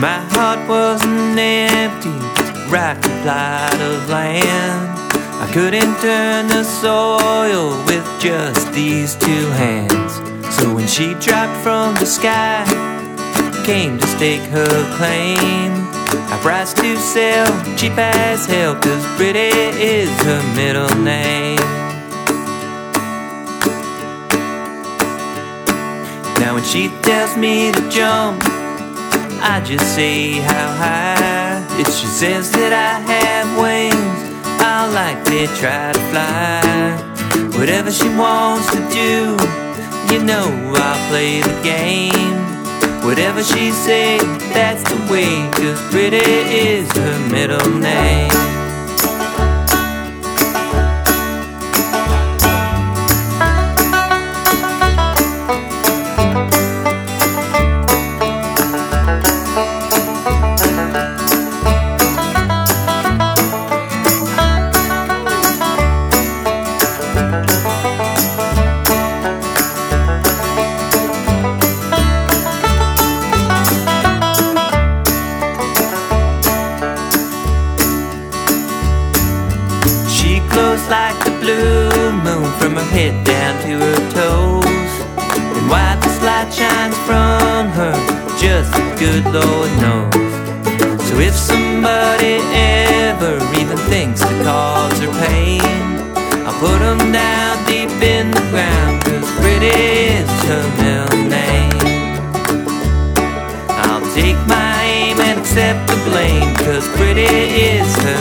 My heart was an empty, rocky plot of land. I couldn't turn the soil with just these two hands. So when she dropped from the sky, came to stake her claim. I priced to sell, cheap as hell, cause pretty is her middle name. Now when she tells me to jump, I just say how high. If she says that I have wings, I'll likely try to fly. Whatever she wants to do, you know I'll play the game. Whatever she say, that's the way, cause pretty is her middle name. She glows like the blue moon from her head down to her toes. And why this light shines from her, just the good Lord knows. So if somebody ever even thinks to cause her pain, I'll put 'em down deep in the ground, cause pretty is her middle name. I'll take my aim and accept the blame, cause pretty is her